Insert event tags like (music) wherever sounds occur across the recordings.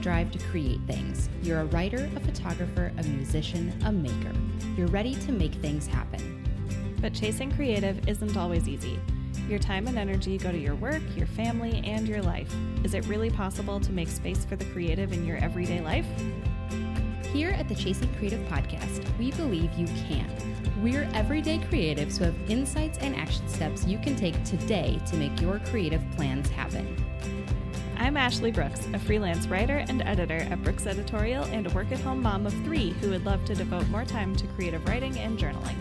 drive to create things. You're a writer, a photographer, a musician, a maker. You're ready to make things happen. But chasing creative isn't always easy. Your time and energy go to your work, your family, and your life. Is it really possible to make space for the creative in your everyday life? Here at the Chasing Creative podcast, we believe you can. We're everyday creatives who have insights and action steps you can take today to make your creative plans happen. I'm Ashley Brooks, a freelance writer and editor at Brooks Editorial and a work at home mom of three who would love to devote more time to creative writing and journaling.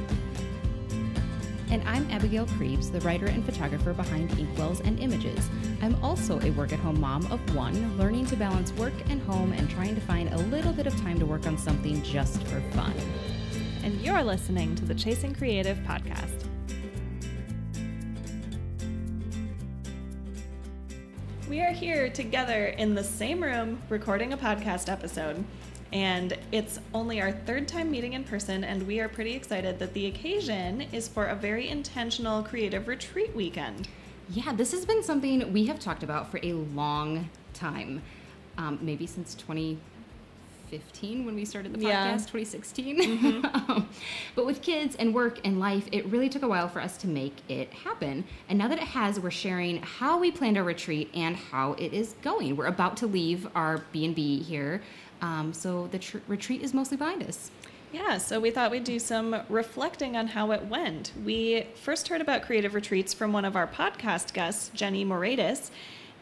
And I'm Abigail Creeves, the writer and photographer behind Inkwells and Images. I'm also a work at home mom of one, learning to balance work and home and trying to find a little bit of time to work on something just for fun. And you're listening to the Chasing Creative podcast. We are here together in the same room recording a podcast episode. And it's only our third time meeting in person, and we are pretty excited that the occasion is for a very intentional creative retreat weekend. Yeah, this has been something we have talked about for a long time, um, maybe since 2015 when we started the podcast, Yeah. 2016. (laughs) Um, but with kids and work and life, it really took a while for us to make it happen. And now that it has, we're sharing how we planned our retreat and how it is going. We're about to leave our B&B here. Um, so the tr- retreat is mostly behind us. Yeah, so we thought we'd do some reflecting on how it went. We first heard about creative retreats from one of our podcast guests, Jenny Moratis,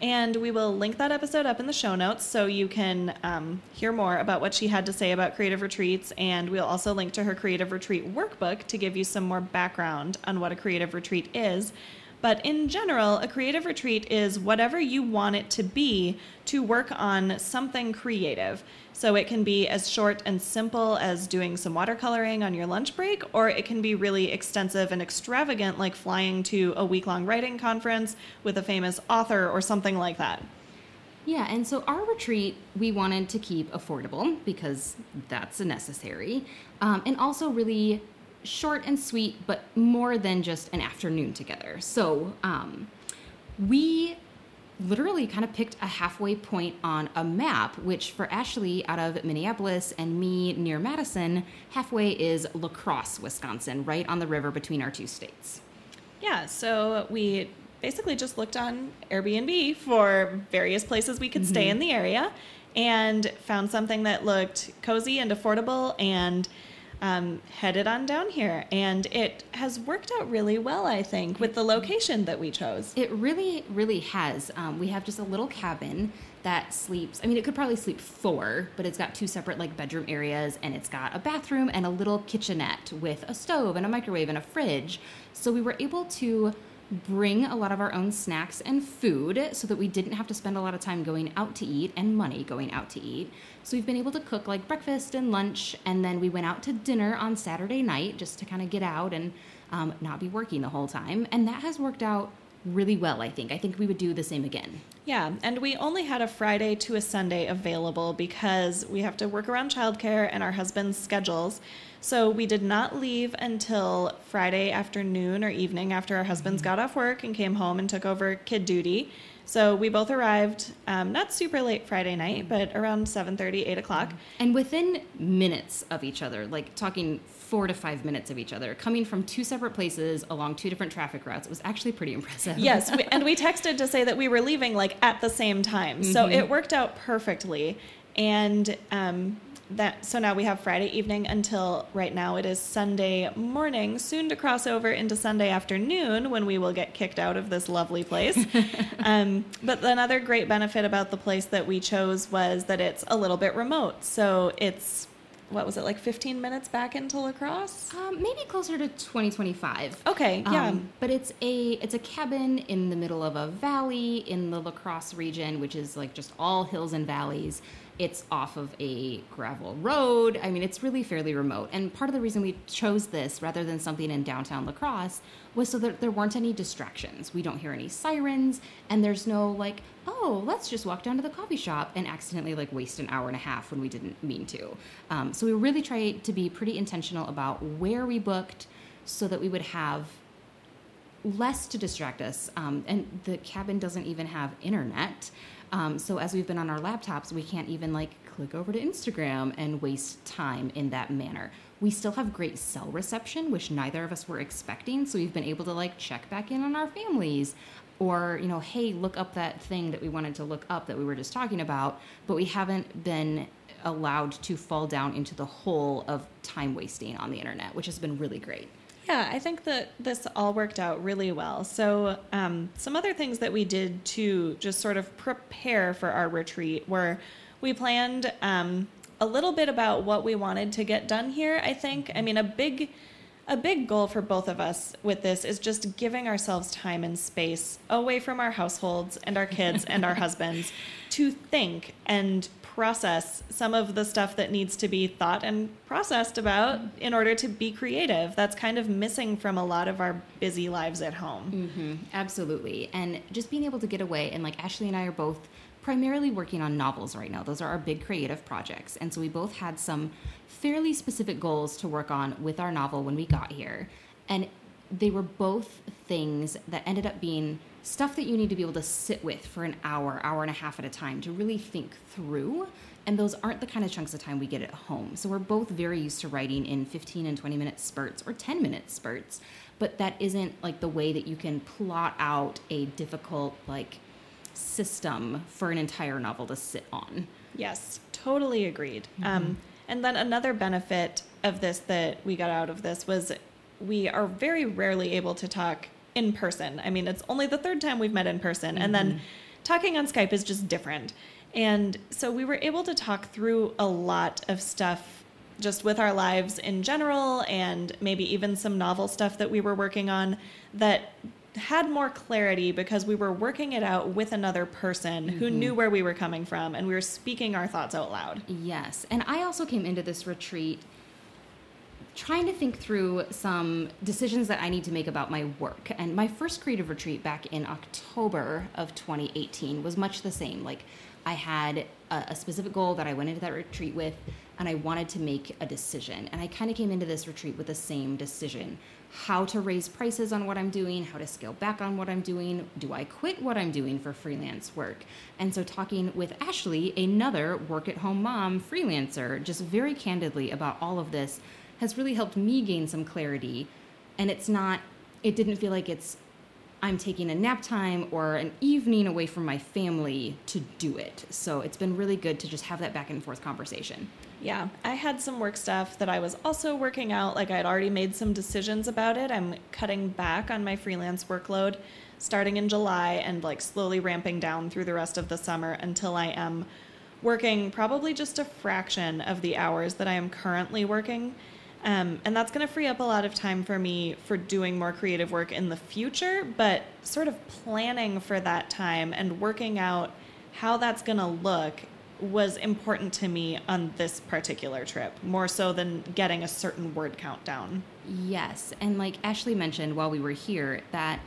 and we will link that episode up in the show notes so you can um, hear more about what she had to say about creative retreats. And we'll also link to her creative retreat workbook to give you some more background on what a creative retreat is. But in general, a creative retreat is whatever you want it to be to work on something creative. So it can be as short and simple as doing some watercoloring on your lunch break, or it can be really extensive and extravagant, like flying to a week long writing conference with a famous author or something like that. Yeah, and so our retreat we wanted to keep affordable because that's a necessary, um, and also really short and sweet, but more than just an afternoon together. So um, we literally kind of picked a halfway point on a map, which for Ashley out of Minneapolis and me near Madison, halfway is La Crosse, Wisconsin, right on the river between our two states. Yeah, so we basically just looked on Airbnb for various places we could stay in the area and found something that looked cozy and affordable and um, headed on down here. And it has worked out really well, I think, with the location that we chose. It really, really has. Um, we have just a little cabin that sleeps. I mean, it could probably sleep four, but it's got two separate like bedroom areas, and it's got a bathroom and a little kitchenette with a stove and a microwave and a fridge. So we were able to bring a lot of our own snacks and food so that we didn't have to spend a lot of time going out to eat and money going out to eat. So we've been able to cook like breakfast and lunch, and then we went out to dinner on Saturday night just to kind of get out and um, not be working the whole time. And that has worked out really well, I think. I think we would do the same again. Yeah, and we only had a Friday to a Sunday available because we have to work around childcare and our husband's schedules. So we did not leave until Friday afternoon or evening after our husbands got off work and came home and took over kid duty. So we both arrived um, not super late Friday night, but around 7:30, 8 o'clock. And within minutes of each other, like talking four to five minutes of each other, coming from two separate places along two different traffic routes, it was actually pretty impressive. Yes, we, and we (laughs) texted to say that we were leaving like at the same time, so it worked out perfectly. And um, that so now we have Friday evening until right now it is Sunday morning, soon to cross over into Sunday afternoon when we will get kicked out of this lovely place. (laughs) um, but another great benefit about the place that we chose was that it's a little bit remote, so it's what was it like 15 minutes back into La Crosse Um, maybe closer to 2025. okay yeah Um, but it's a it's a cabin in the middle of a valley in the La Crosse region, which is like just all hills and valleys. It's off of a gravel road. I mean, it's really fairly remote. And part of the reason we chose this rather than something in downtown La Crosse was so that there weren't any distractions. We don't hear any sirens, and there's no like, oh, let's just walk down to the coffee shop and accidentally like waste an hour and a half when we didn't mean to. Um, so we really try to be pretty intentional about where we booked so that we would have less to distract us. Um, and the cabin doesn't even have internet. Um, so as we've been on our laptops, we can't even like click over to Instagram and waste time in that manner. We still have great cell reception, which neither of us were expecting. So we've been able to like check back in on our families or, you know, hey, look up that thing that we wanted to look up that we were just talking about, but we haven't been allowed to fall down into the hole of time wasting on the internet, which has been really great. Yeah, I think that this all worked out really well. So, um, some other things that we did to just sort of prepare for our retreat were we planned um, a little bit about what we wanted to get done here. I think. I mean, a big a big goal for both of us with this is just giving ourselves time and space away from our households and our kids and our (laughs) husbands to think and process some of the stuff that needs to be thought and processed about in order to be creative. That's kind of missing from a lot of our busy lives at home. Mm-hmm, absolutely. And just being able to get away, and like Ashley and I are both primarily working on novels right now. Those are our big creative projects. And so we both had some fairly specific goals to work on with our novel when we got here. And they were both things that ended up being stuff that you need to be able to sit with for an hour, hour and a half at a time to really think through. And those aren't the kind of chunks of time we get at home. So we're both very used to writing in 15 and 20 minute spurts or 10 minute spurts. But that isn't like the way that you can plot out a difficult, like, system for an entire novel to sit on. Yes, totally agreed. Mm-hmm. Um, and then another benefit of this that we got out of this was we are very rarely able to talk in person. I mean, it's only the third time we've met in person, mm-hmm. and then mm-hmm. talking on Skype is just different. And so we were able to talk through a lot of stuff just with our lives in general, and maybe even some novel stuff that we were working on that had more clarity because we were working it out with another person mm-hmm. who knew where we were coming from and we were speaking our thoughts out loud. Yes. And I also came into this retreat trying to think through some decisions that I need to make about my work. And my first creative retreat back in October of 2018 was much the same. Like, I had a, a specific goal that I went into that retreat with, and I wanted to make a decision. And I kind of came into this retreat with the same decision how to raise prices on what I'm doing, how to scale back on what I'm doing. Do I quit what I'm doing for freelance work? And so, talking with Ashley, another work at home mom freelancer, just very candidly about all of this has really helped me gain some clarity. And it's not, it didn't feel like it's, I'm taking a nap time or an evening away from my family to do it. So it's been really good to just have that back and forth conversation. Yeah, I had some work stuff that I was also working out. Like I'd already made some decisions about it. I'm cutting back on my freelance workload starting in July and like slowly ramping down through the rest of the summer until I am working probably just a fraction of the hours that I am currently working. Um, and that's going to free up a lot of time for me for doing more creative work in the future, but sort of planning for that time and working out how that's going to look was important to me on this particular trip, more so than getting a certain word count down. Yes. And like Ashley mentioned while we were here, that,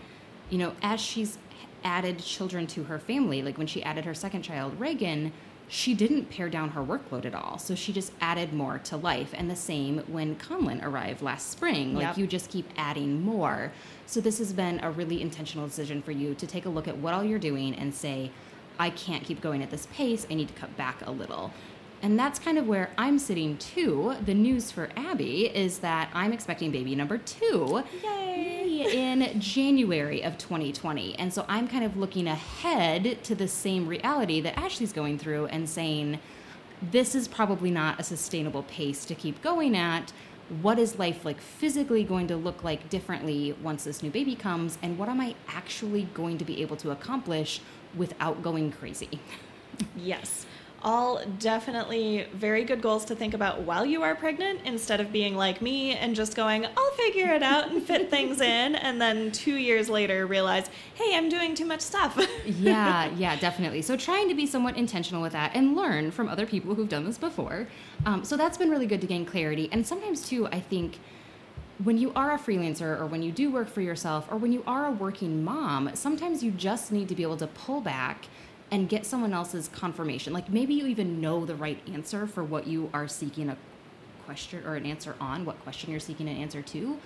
you know, as she's added children to her family, like when she added her second child, Reagan, she didn't pare down her workload at all. So she just added more to life. And the same when Conlin arrived last spring. Like yep. you just keep adding more. So this has been a really intentional decision for you to take a look at what all you're doing and say, I can't keep going at this pace. I need to cut back a little. And that's kind of where I'm sitting too. The news for Abby is that I'm expecting baby number two Yay. In January of 2020. And so I'm kind of looking ahead to the same reality that Ashley's going through and saying, this is probably not a sustainable pace to keep going at. What is life like physically going to look like differently once this new baby comes? And what am I actually going to be able to accomplish without going crazy. yes. All definitely very good goals to think about while you are pregnant instead of being like me and just going, I'll figure it out and fit things (laughs) in. And then two years later realize, hey, I'm doing too much stuff. (laughs) yeah, yeah, definitely. So trying to be somewhat intentional with that and learn from other people who've done this before. Um, so that's been really good to gain clarity. And sometimes, too, I think when you are a freelancer or when you do work for yourself or when you are a working mom, sometimes you just need to be able to pull back and get someone else's confirmation. Like maybe you even know the right answer for what you are seeking a question or an answer on, what question you're seeking an answer to.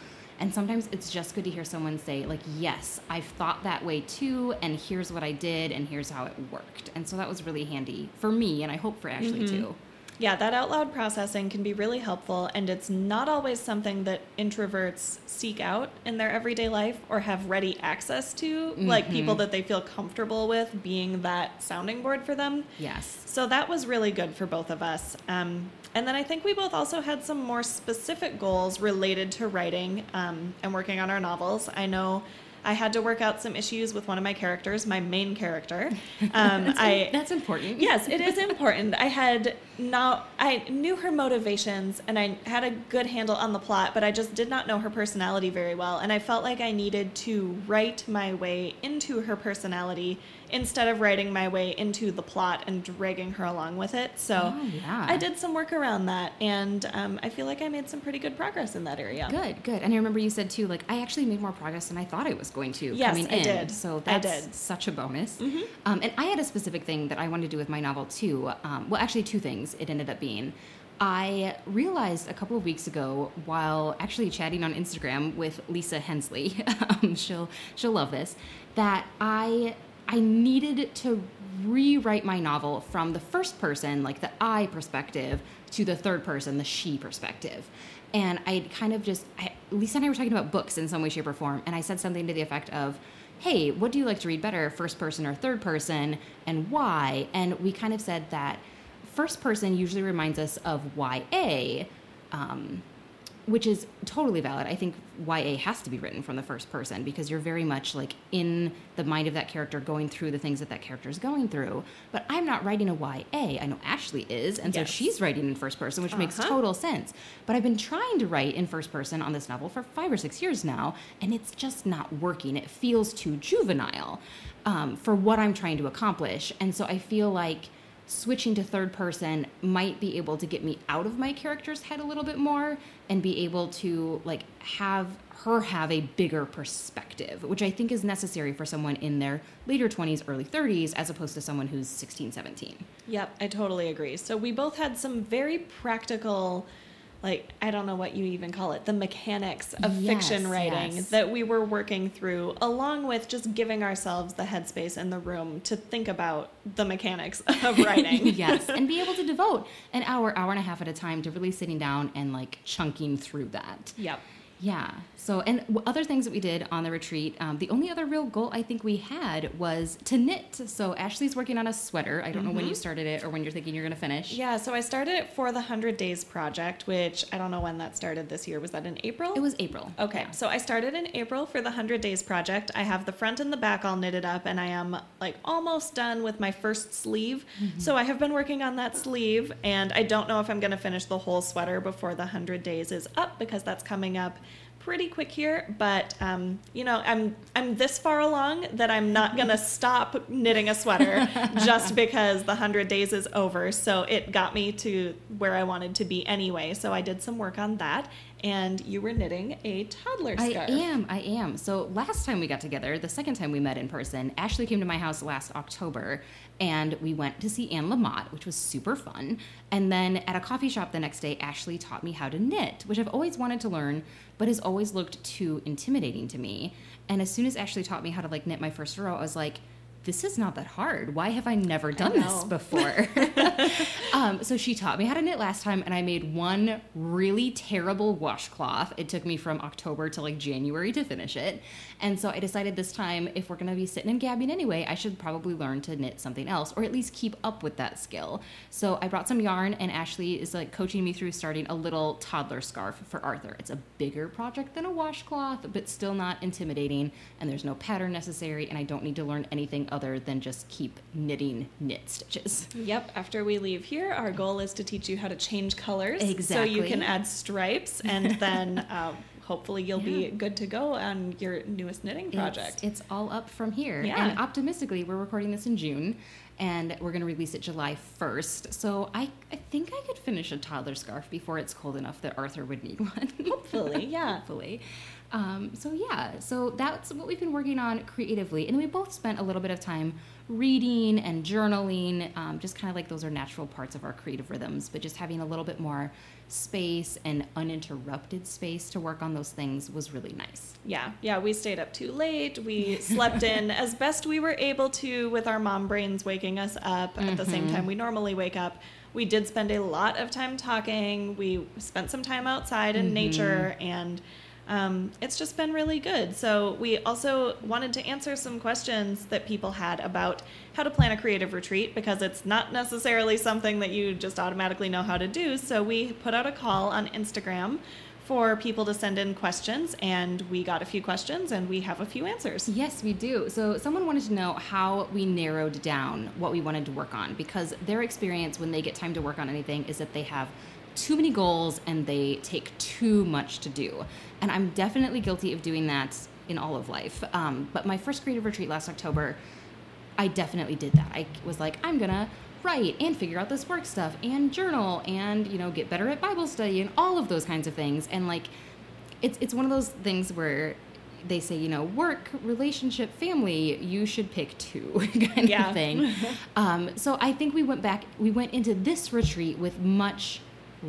And sometimes it's just good to hear someone say, like, yes, I've thought that way too, and here's what I did, and here's how it worked. And so that was really handy for me, and I hope for Ashley Mhm. too. Yeah, that out loud processing can be really helpful, and it's not always something that introverts seek out in their everyday life or have ready access to, like people that they feel comfortable with being that sounding board for them. Yes. So that was really good for both of us. Um, and then I think we both also had some more specific goals related to writing um, and working on our novels. I know I had to work out some issues with one of my characters, my main character. (laughs) Um, That's, I that's important. yes, it is (laughs) important. I had not I knew her motivations and I had a good handle on the plot, but I just did not know her personality very well and I felt like I needed to write my way into her personality instead of writing my way into the plot and dragging her along with it. So Oh, yeah. I did some work around that and um, I feel like I made some pretty good progress in that area. Good, good. And I remember you said too, like I actually made more progress than I thought I was going to Yes, coming I in. did. So I that's did. such a bonus. Mhm. Um, and I had a specific thing that I wanted to do with my novel too. Um, well, actually, two things. It ended up being. I realized a couple of weeks ago while actually chatting on Instagram with Lisa Hensley, (laughs) um, she'll she'll love this, that I I needed to rewrite my novel from the first person, like the I perspective, to the third person, the she perspective. And I kind of just, I, Lisa and I were talking about books in some way, shape, or form, and I said something to the effect of, hey, what do you like to read better, first person or third person, and why? And we kind of said that first person usually reminds us of YA, um, which is totally valid. I think YA has to be written from the first person because you're very much like in the mind of that character going through the things that that character is going through. But I'm not writing a YA. I know Ashley is, and Yes. so she's writing in first person, which makes Uh-huh. total sense. But I've been trying to write in first person on this novel for five or six years now, and it's just not working. It feels too juvenile um, for what I'm trying to accomplish. And so I feel like switching to third person might be able to get me out of my character's head a little bit more and be able to like have her have a bigger perspective which i think is necessary for someone in their later 20s early 30s as opposed to someone who's 16 17 Yep, I totally agree. So we both had some very practical, like I don't know what you even call it, the mechanics of Yes, fiction writing yes. that we were working through, along with just giving ourselves the headspace and the room to think about the mechanics (laughs) of writing. (laughs) yes and be able to devote an hour hour and a half at a time to really sitting down and like chunking through that Yep. Yeah. So, and other things that we did on the retreat, um, the only other real goal I think we had was to knit. So, Ashley's working on a sweater. I don't know when you started it or when you're thinking you're going to finish. Mm-hmm. Yeah, so I started it for the 100 Days Project, which I don't know when that started this year. Was that in April? It was April. Okay, Yeah. so I started in April for the 100 Days project. I have the front and the back all knitted up, and I am like almost done with my first sleeve. So I have been working on that sleeve, and I don't know if I'm going to finish the whole sweater before the 100 days is up because that's coming up pretty quick here but um, you know i'm i'm this far along that i'm not going (laughs) to stop knitting a sweater (laughs) just because the 100 days is over. So it got me to where i wanted to be anyway. So i did some work on that and you were knitting a toddler scarf. I am. I am. So last time we got together, the second time we met in person, Ashley came to my house last October and we went to see Anne Lamott, which was super fun. And then at a coffee shop the next day, Ashley taught me how to knit, which I've always wanted to learn, but has always looked too intimidating to me. And as soon as Ashley taught me how to like knit my first row, I was like, this is not that hard. Why have I never done this before? (laughs) (laughs) um, so she taught me how to knit last time, and I made one really terrible washcloth. It took me from October to like January to finish it. And so I decided this time, if we're going to be sitting and gabbing anyway, I should probably learn to knit something else, or at least keep up with that skill. So I brought some yarn, and Ashley is like coaching me through starting a little toddler scarf for Arthur. It's a bigger project than a washcloth, but still not intimidating, and there's no pattern necessary, and I don't need to learn anything other than just keep knitting knit stitches. Yep. After we leave here, our goal is to teach you how to change colors, so you can add stripes, and (laughs) then uh, hopefully you'll be good to go on your newest knitting project. It's, it's all up from here. Yeah. And optimistically, we're recording this in June and we're going to release it July 1st. So I, I think I could finish a toddler scarf before it's cold enough that Arthur would need one. Hopefully, yeah. (laughs) Hopefully. Um, so yeah, so that's what we've been working on creatively. And we both spent a little bit of time reading and journaling, um, just kind of like those are natural parts of our creative rhythms, but just having a little bit more space and uninterrupted space to work on those things was really nice. Yeah, yeah, we stayed up too late. We (laughs) slept in as best we were able to with our mom brains waking us up at the same time we normally wake up. We did spend a lot of time talking. We spent some time outside in nature and um, it's just been really good. So, we also wanted to answer some questions that people had about how to plan a creative retreat because it's not necessarily something that you just automatically know how to do. So, we put out a call on Instagram for people to send in questions, and we got a few questions and we have a few answers. Yes, we do. So, someone wanted to know how we narrowed down what we wanted to work on because their experience when they get time to work on anything is that they have too many goals and they take too much to do. And I'm definitely guilty of doing that in all of life. Um, but my first creative retreat last October, I definitely did that. I was like, I'm gonna write and figure out this work stuff and journal and you know get better at Bible study and all of those kinds of things. And like, it's it's one of those things where they say, you know, work, relationship, family, you should pick two (laughs) kind Yeah. of thing. (laughs) um, so I think we went back, we went into this retreat with much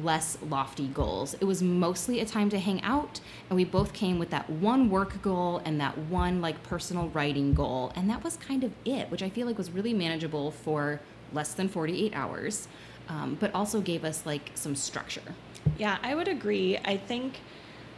less lofty goals. It was mostly a time to hang out, and we both came with that one work goal and that one like personal writing goal, and that was kind of it, which I feel like was really manageable for less than 48 hours, um, but also gave us like some structure. Yeah, I would agree. I think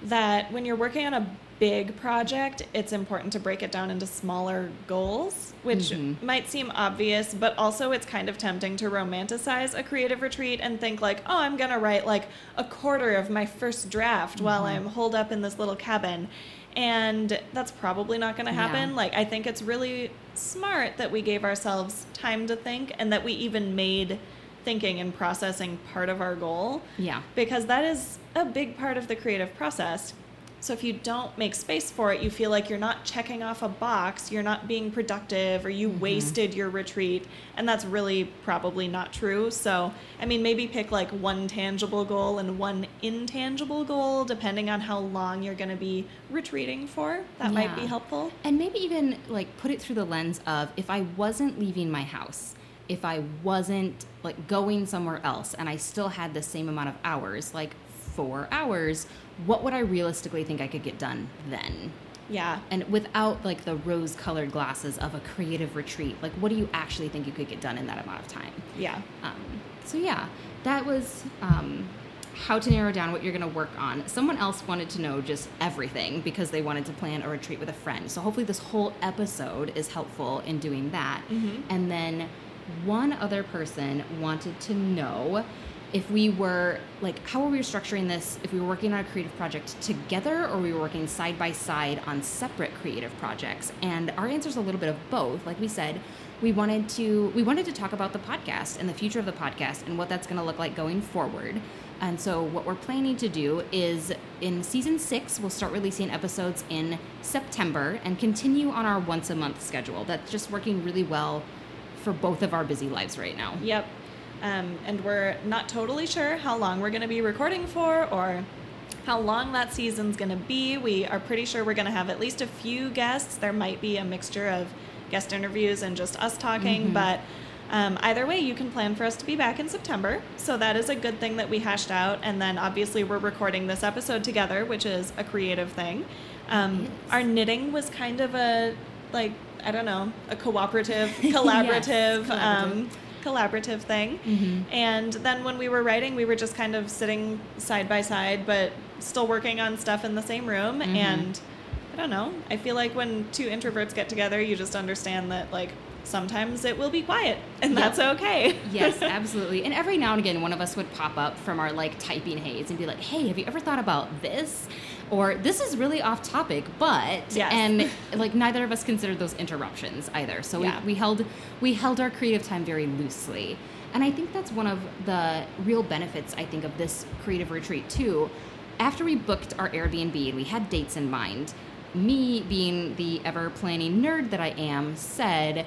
that when you're working on a big project, it's important to break it down into smaller goals, which Mhm. might seem obvious, but also it's kind of tempting to romanticize a creative retreat and think like, "Oh, I'm going to write like a quarter of my first draft while I'm holed up in this little cabin." And that's probably not going to happen. Yeah. Like I think it's really smart that we gave ourselves time to think and that we even made thinking and processing part of our goal Yeah. because that is a big part of the creative process. So if you don't make space for it, you feel like you're not checking off a box, you're not being productive, or you mm-hmm. wasted your retreat. And that's really probably not true. So, I mean, maybe pick like one tangible goal and one intangible goal, depending on how long you're going to be retreating for. That might be helpful. And maybe even like put it through the lens of if I wasn't leaving my house, if I wasn't like going somewhere else and I still had the same amount of hours, like four hours, what would I realistically think I could get done then? Yeah. And without like the rose colored glasses of a creative retreat, like what do you actually think you could get done in that amount of time? Yeah. Um, so yeah, that was um, how to narrow down what you're going to work on. Someone else wanted to know just everything because they wanted to plan a retreat with a friend. So hopefully this whole episode is helpful in doing that. Mhm. And then one other person wanted to know if we were like how were we structuring this if we were working on a creative project together or we were working side by side on separate creative projects? And our answer is a little bit of both. Like we said we wanted to we wanted to talk about the podcast and the future of the podcast and what that's going to look like going forward. And so what we're planning to do is in season six we'll start releasing episodes in september and continue on our once a month schedule. That's just working really well for both of our busy lives right now. Yep. Um, and we're not totally sure how long we're going to be recording for or how long that season's going to be. We are pretty sure we're going to have at least a few guests. There might be a mixture of guest interviews and just us talking, but um, either way, you can plan for us to be back in September. So that is a good thing that we hashed out. And then obviously, we're recording this episode together, which is a creative thing. Um, is. our knitting was kind of a, like, I don't know, a cooperative, (laughs) collaborative. collaborative. Collaborative thing. Mhm. And then when we were writing, we were just kind of sitting side by side, but still working on stuff in the same room. Mhm. And I don't know. I feel like when two introverts get together, you just understand that, like, sometimes it will be quiet, and Yep. that's okay. (laughs) yes, absolutely. And every now and again, one of us would pop up from our like typing haze and be like, "Hey, have you ever thought about this?" Or "This is really off topic, but..." Yes. And (laughs) like neither of us considered those interruptions either. So Yeah. we, we held we held our creative time very loosely. And I think that's one of the real benefits I think of this creative retreat too. After we booked our Airbnb and we had dates in mind, me being the ever planning nerd that I am said,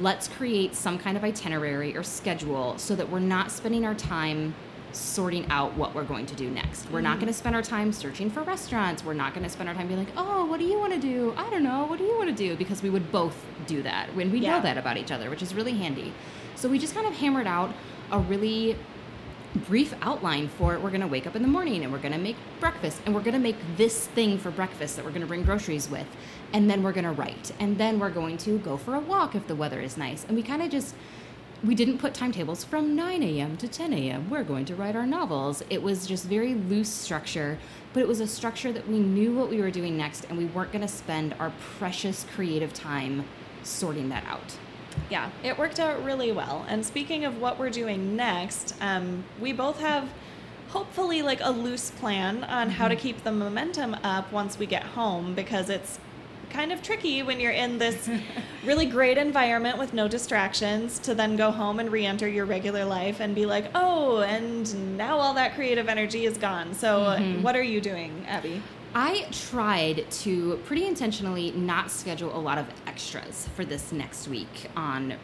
let's create some kind of itinerary or schedule so that we're not spending our time sorting out what we're going to do next. We're not Mhm. going to spend our time searching for restaurants. We're not going to spend our time being like, oh, what do you want to do? I don't know. What do you want to do? Because we would both do that when we Yeah. know that about each other, which is really handy. So we just kind of hammered out a really brief outline for we're going to wake up in the morning and we're going to make breakfast and we're going to make this thing for breakfast that we're going to bring groceries with and then we're going to write and then we're going to go for a walk if the weather is nice and we kind of just we didn't put timetables from 9 a.m. to 10 a.m. We're going to write our novels. It was just very loose structure, but it was a structure that we knew what we were doing next, and we weren't going to spend our precious creative time sorting that out. Yeah, it worked out really well. And speaking of what we're doing next, um, we both have hopefully like a loose plan on how to keep the momentum up once we get home because it's kind of tricky when you're in this (laughs) really great environment with no distractions to then go home and re-enter your regular life and be like, "Oh, and now all that creative energy is gone." So, Mhm. what are you doing, Abby? I tried to pretty intentionally not schedule a lot of extras for this next week on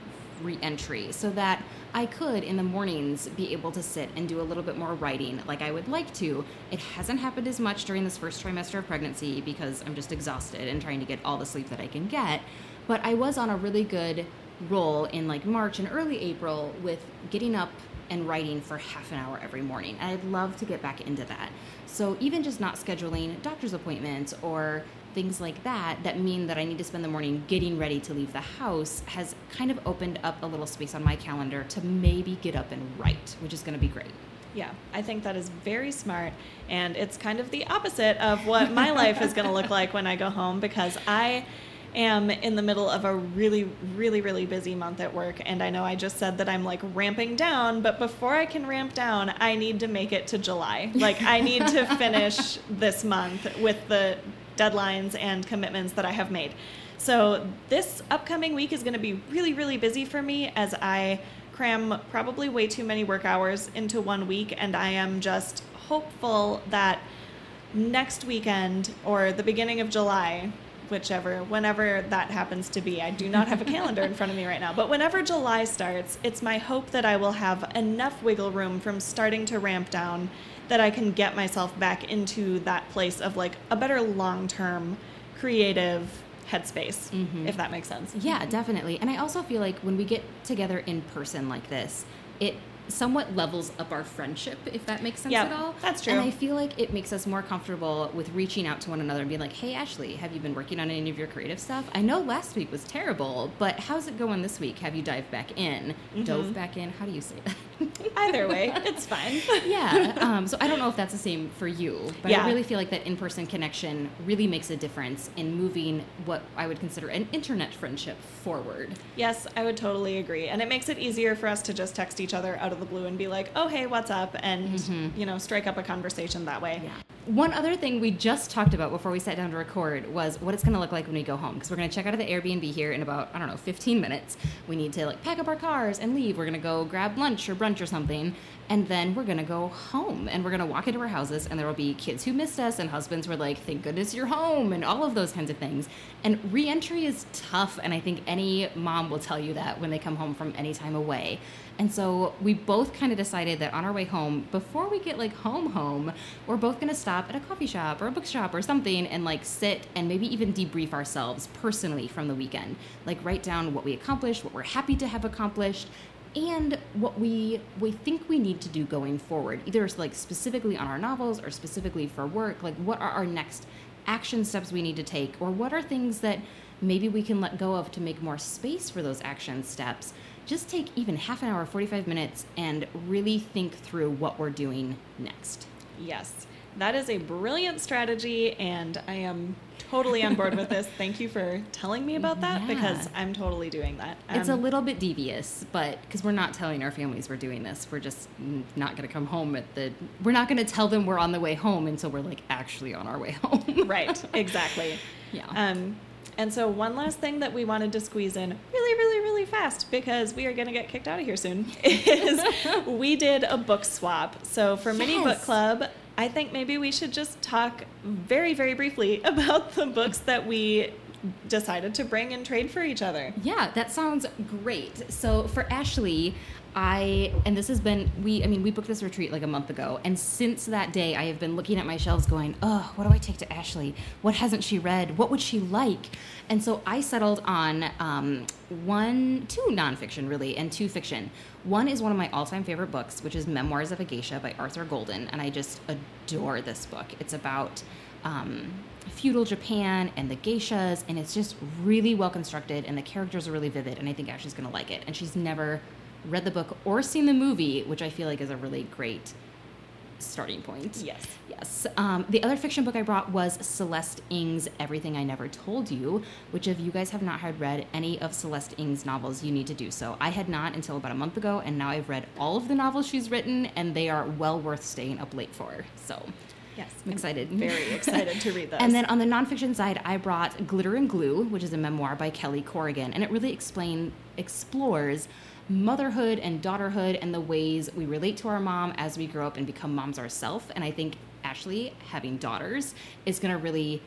re-entry so that I could in the mornings be able to sit and do a little bit more writing like I would like to. It hasn't happened as much during this first trimester of pregnancy because I'm just exhausted and trying to get all the sleep that I can get, but I was on a really good roll in like March and early April with getting up and writing for half an hour every morning. And I'd love to get back into that. So even just not scheduling doctor's appointments or things like that that mean that I need to spend the morning getting ready to leave the house has kind of opened up a little space on my calendar to maybe get up and write, which is going to be great. Yeah, I think that is very smart. And it's kind of the opposite of what my life is going to look like when I go home because I am in the middle of a really, really, really busy month at work. And I know I just said that I'm like ramping down, but before I can ramp down, I need to make it to July. (laughs) Like, I need to finish this month with the deadlines and commitments that I have made. So, this upcoming week is going to be really, really busy for me as I cram probably way too many work hours into one week. And I am just hopeful that next weekend or the beginning of July, whichever, whenever that happens to be, I do not have a calendar in front of me right now, but whenever July starts, it's my hope that I will have enough wiggle room from starting to ramp down that I can get myself back into that place of like a better long term creative headspace, Mhm. if that makes sense. Yeah, definitely. And I also feel like when we get together in person like this, it somewhat levels up our friendship, if that makes sense Yeah, at all. that's true. And I feel like it makes us more comfortable with reaching out to one another and being like, hey, Ashley, have you been working on any of your creative stuff? I know last week was terrible, but how's it going this week? Have you dived back in? Dove Mhm. back in? How do you say that? (laughs) Either way, (laughs) it's fine. yeah. Um, so I don't know if that's the same for you, but Yeah. I really feel like that in person connection really makes a difference in moving what I would consider an internet friendship forward. Yes, I would totally agree. And it makes it easier for us to just text each other out of the blue and be like, oh, hey, what's up? And, Mhm. you know, strike up a conversation that way. Yeah. One other thing we just talked about before we sat down to record was what it's going to look like when we go home because we're going to check out of the Airbnb here in about I don't know 15 minutes. We need to like pack up our cars and leave. We're going to go grab lunch or brunch or something, and then we're going to go home and we're going to walk into our houses and there will be kids who missed us and husbands were like, "Thank goodness you're home," and all of those kinds of things. And reentry is tough, and I think any mom will tell you that when they come home from any time away. And so we both kind of decided that on our way home, before we get like home home, we're both going to stop at a coffee shop or a bookshop or something and like sit and maybe even debrief ourselves personally from the weekend. Like write down what we accomplished, what we're happy to have accomplished, and what we we think we need to do going forward. Either like specifically on our novels or specifically for work, like what are our next action steps we need to take or what are things that maybe we can let go of to make more space for those action steps just take even half an hour 45 minutes and really think through what we're doing next Yes, that is a brilliant strategy. And I am totally on board with this. (laughs) Thank you for telling me about that Yeah. because I'm totally doing that. it's a Um, little bit devious but because we're not telling our families we're doing this we're just not going to come home at the we're not going to tell them we're on the way home until we're like actually on our way home right, (laughs) exactly. yeah Um, and so, one last thing that we wanted to squeeze in really, really, really fast because we are going to get kicked out of here soon (laughs) is (laughs) we did a book swap. So, for Mini Book Club, I think maybe we should just talk very, very briefly (laughs) about the books that we decided to bring and trade for each other. Yeah, that sounds great. So for Ashley, I and this has been we I mean we booked this retreat like a month ago and since that day I have been looking at my shelves going, "Oh, what do I take to Ashley? What hasn't she read? What would she like?" And so I settled on um, one, two nonfiction really, and two fiction. One is one of my all-time favorite books, which is Memoirs of a Geisha by Arthur Golden, and I just adore this book. It's about um, feudal Japan and the geishas, and it's just really well constructed, and the characters are really vivid, and I think Ashley's gonna like it. And she's never read the book or seen the movie, which I feel like is a really great starting point. Yes. Yes. Um, the other fiction book I brought was Celeste Ng's Everything I Never Told You, which, if you guys have not had read any of Celeste Ng's novels, you need to do so. I had not until about a month ago, and now I've read all of the novels she's written, and they are well worth staying up late for. So. Yes. I'm excited. Very (laughs) excited to read those. And then on the nonfiction side, I brought Glitter and Glue, which is a memoir by Kelly Corrigan, and it really explain explores motherhood and daughterhood and the ways we relate to our mom as we grow up and become moms ourselves. And I think Ashley, having daughters, is going to really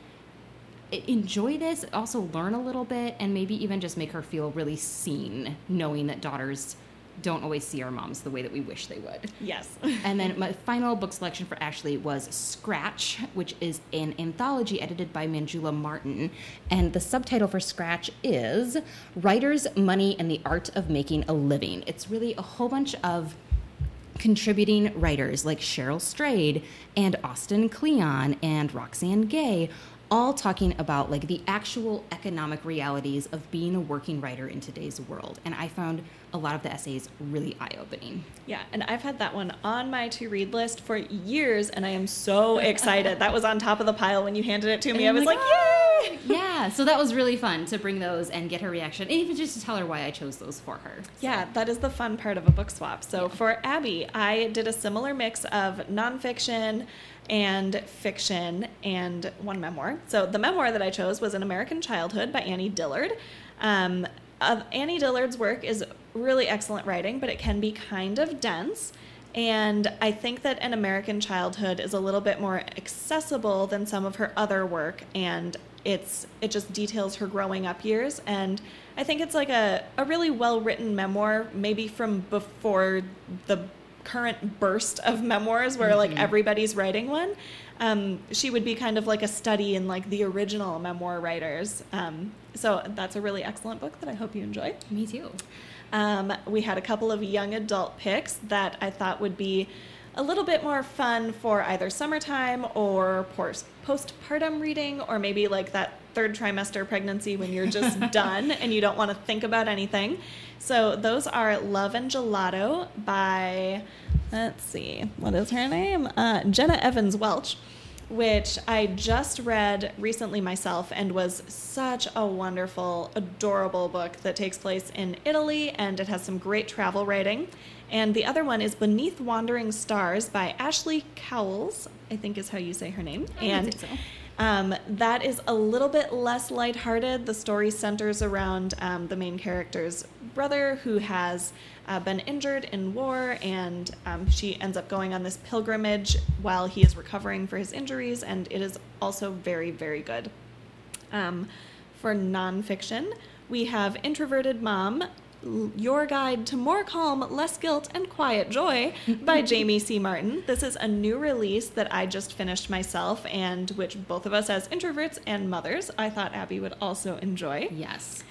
enjoy this, also learn a little bit, and maybe even just make her feel really seen, knowing that daughters don't always see our moms the way that we wish they would. yes. (laughs) And then my final book selection for Ashley was Scratch, which is an anthology edited by Manjula Martin. And the subtitle for Scratch is Writers, Money, and the Art of Making a Living. It's really a whole bunch of contributing writers like Cheryl Strayed and Austin Kleon and Roxane Gay all talking about like the actual economic realities of being a working writer in today's world and i found a lot of the essays really eye-opening Yeah, and I've had that one on my to read list for years, and I am so excited. that was on top of the pile when you handed it to me. I And was I'm like, "Ah!" yay! yeah so that was really fun to bring those and get her reaction and even just to tell her why i chose those for her Yeah, that is the fun part of a book swap. So for Abby, I did a similar mix of nonfiction and fiction and one memoir. So the memoir that I chose was An American Childhood by Annie Dillard. Um, uh, Annie Dillard's work is really excellent writing, but it can be kind of dense. And I think that An American Childhood is a little bit more accessible than some of her other work, and it's it just details her growing up years. And I think it's like a, a really well written memoir, maybe from before the current burst of memoirs where like everybody's writing one. Um, she would be kind of like a study in like the original memoir writers. Um, so that's a really excellent book that I hope you enjoy. me too Um, we had a couple of young adult picks that I thought would be a little bit more fun for either summertime or post- postpartum reading, or maybe like that third trimester pregnancy when you're just (laughs) done and you don't want to think about anything. So those are Love and Gelato by, let's see, what is her name? Uh, Jenna Evans Welch which I just read recently myself and was such a wonderful, adorable book that takes place in Italy and it has some great travel writing. And the other one is Beneath Wandering Stars by Ashlee Cowles, I think is how you say her name. I and so. um, that is a little bit less lighthearted. The story centers around um, the main character's brother who has uh, been injured in war, and um, she ends up going on this pilgrimage while he is recovering for his injuries, and it is also very, very good. Um, for nonfiction, we have Introverted Mom, Your Guide to More Calm, Less Guilt, and Quiet Joy by (laughs) Jamie C. Martin. This is a new release that I just finished myself, and which both of us, as introverts and mothers, I thought Abby would also enjoy. yes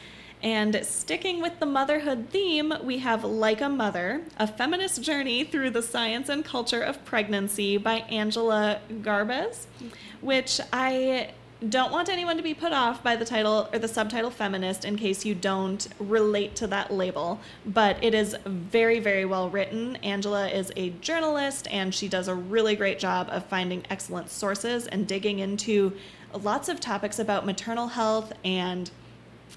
And sticking with the motherhood theme, we have Like a Mother, a feminist journey through the science and culture of pregnancy by Angela Garbes, which I don't want anyone to be put off by the title or the subtitle feminist in case you don't relate to that label, but it is very, very well written. Angela is a journalist and she does a really great job of finding excellent sources and digging into lots of topics about maternal health and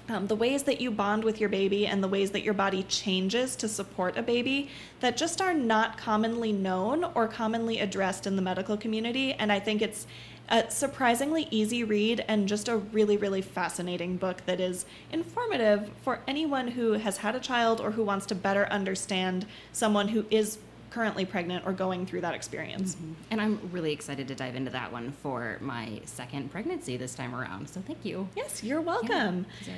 um, the ways that you bond with your baby and the ways that your body changes to support a baby that just are not commonly known or commonly addressed in the medical community. And I think it's a surprisingly easy read and just a really, really fascinating book that is informative for anyone who has had a child or who wants to better understand someone who is currently pregnant or going through that experience. Mm-hmm. And I'm really excited to dive into that one for my second pregnancy this time around. So thank you. Yes, you're welcome. Yeah,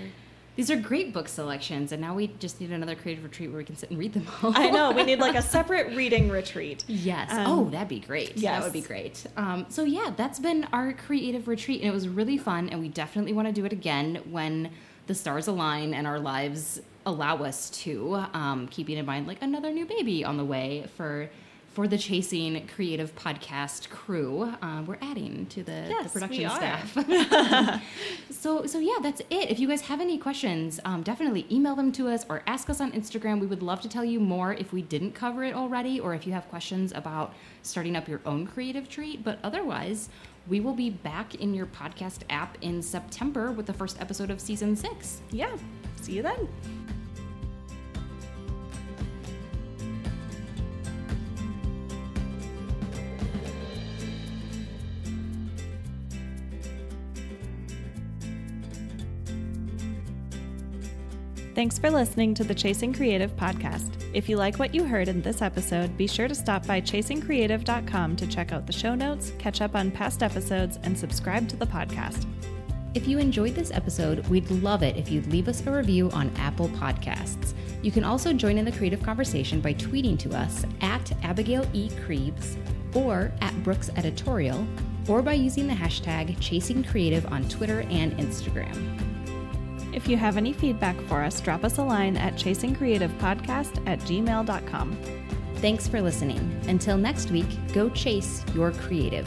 these, are, great book selections, and now we just need another creative retreat where we can sit and read them all. I know. We need like a (laughs) separate reading retreat. Yes. Um, oh, that'd be great. yes. That would be great. Um, so, yeah, that's been our creative retreat, and it was really fun, and we definitely want to do it again when the stars align and our lives allow us to, um, keeping in mind like another new baby on the way for for the Chasing Creative Podcast crew. Um, we're adding to the, Yes, the production staff. (laughs) (laughs) so so yeah, that's it. If you guys have any questions, um, definitely email them to us or ask us on Instagram. We would love to tell you more if we didn't cover it already, or if you have questions about starting up your own creative treat. But otherwise, we will be back in your podcast app in September with the first episode of season six. Yeah. See you then. Thanks for listening to the Chasing Creative podcast. If you like what you heard in this episode, be sure to stop by chasingcreative.com to check out the show notes, catch up on past episodes, and subscribe to the podcast. If you enjoyed this episode, we'd love it if you'd leave us a review on Apple Podcasts. You can also join in the creative conversation by tweeting to us at Abigail E. Creeves or at Brooks Editorial, or by using the hashtag Chasing Creative on Twitter and Instagram. If you have any feedback for us, drop us a line at chasingcreativepodcast at gmail.com. Thanks for listening. Until next week, go chase your creative.